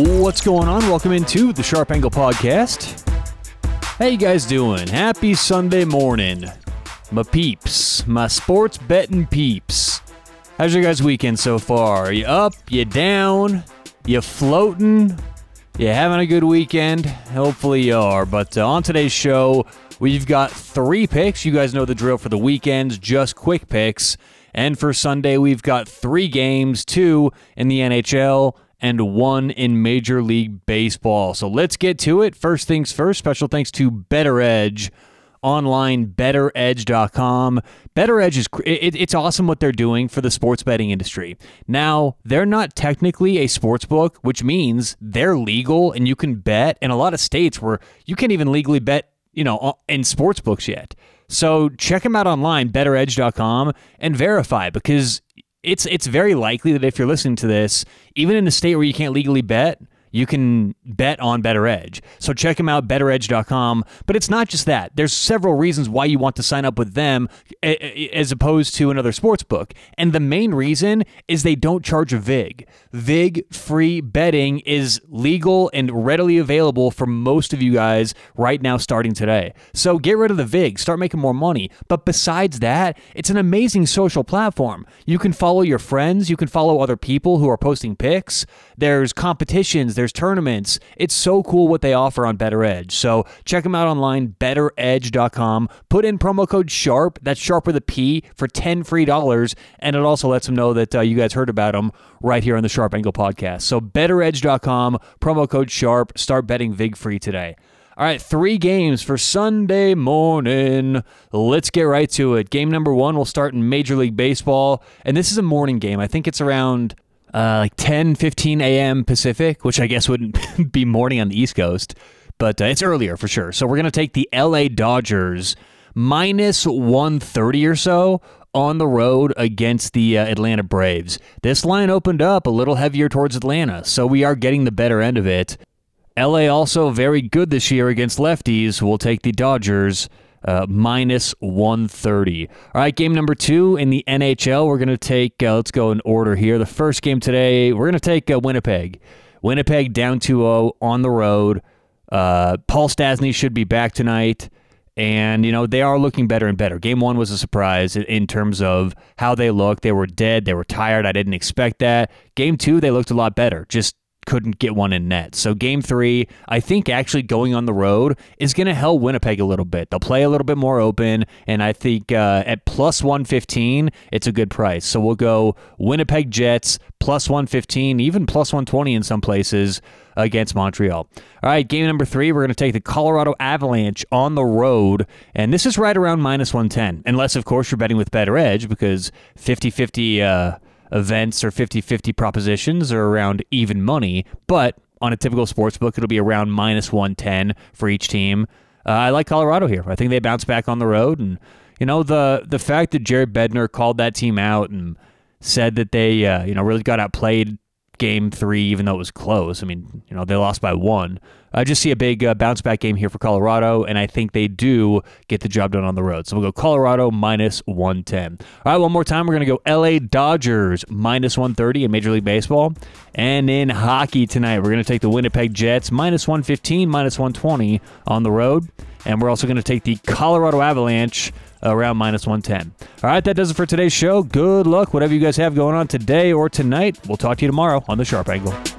What's going on? Welcome into the Sharp Angle Podcast. How you guys doing? Happy Sunday morning. My peeps, my sports betting peeps. How's your guys' weekend so far? Are you up? You down? You floating? You having a good weekend? Hopefully you are. But uh, on today's show, we've got three picks. You guys know the drill for the weekends, just quick picks. And for Sunday, we've got three games, two in the NHL and one in Major League Baseball. So let's get to it. First things first, special thanks to Better Edge online betteredge.com better edge is it, it's awesome what they're doing for the sports betting industry now they're not technically a sports book which means they're legal and you can bet in a lot of states where you can't even legally bet you know in sports books yet so check them out online betteredge.com and verify because it's it's very likely that if you're listening to this, even in a state where you can't legally bet, you can bet on Better Edge. So check them out, betteredge.com. But it's not just that. There's several reasons why you want to sign up with them as opposed to another sports book. And the main reason is they don't charge a VIG. VIG free betting is legal and readily available for most of you guys right now starting today. So get rid of the VIG, start making more money. But besides that, it's an amazing social platform. You can follow your friends, you can follow other people who are posting pics. There's competitions, there's tournaments. It's so cool what they offer on Better Edge. So check them out online, betteredge.com. Put in promo code SHARP, that's sharp with a P, for 10 free dollars. And it also lets them know that uh, you guys heard about them right here on the Sharp Angle podcast. So betteredge.com, promo code SHARP. Start betting VIG free today. All right, three games for Sunday morning. Let's get right to it. Game number one will start in Major League Baseball. And this is a morning game. I think it's around uh, like 10, 15 a.m. Pacific, which I guess wouldn't be morning on the East Coast, but uh, it's earlier for sure. So we're going to take the LA Dodgers minus 130 or so on the road against the uh, Atlanta Braves. This line opened up a little heavier towards Atlanta, so we are getting the better end of it. LA also very good this year against lefties. We'll take the Dodgers uh, minus 130. All right, game number two in the NHL. We're going to take, uh, let's go in order here. The first game today, we're going to take uh, Winnipeg. Winnipeg down 2 0 on the road. Uh, Paul Stastny should be back tonight. And, you know, they are looking better and better. Game one was a surprise in terms of how they looked. They were dead. They were tired. I didn't expect that. Game two, they looked a lot better. Just couldn't get one in net. So game three, I think actually going on the road is going to help Winnipeg a little bit. They'll play a little bit more open, and I think uh, at plus 115, it's a good price. So we'll go Winnipeg Jets plus 115, even plus 120 in some places against Montreal. All right, game number three, we're going to take the Colorado Avalanche on the road, and this is right around minus 110, unless, of course, you're betting with Better Edge because 50 50 uh, events or 50 50 propositions are around even money, but on a typical sports book, it'll be around minus 110 for each team. Uh, I like Colorado here. I think they bounce back on the road. And, you know, the, the fact that Jared Bednar called that team out and said that they, uh, you know, really got outplayed game three, even though it was close. I mean, you know, they lost by one. I just see a big uh, bounce back game here for Colorado, and I think they do get the job done on the road. So we'll go Colorado minus 110. All right, one more time. We're going to go LA Dodgers minus 130 in Major League Baseball. And in hockey tonight, we're going to take the Winnipeg Jets minus 115, minus 120 on the road. And we're also going to take the Colorado Avalanche around minus 110. All right, that does it for today's show. Good luck, whatever you guys have going on today or tonight. We'll talk to you tomorrow on The Sharp Angle.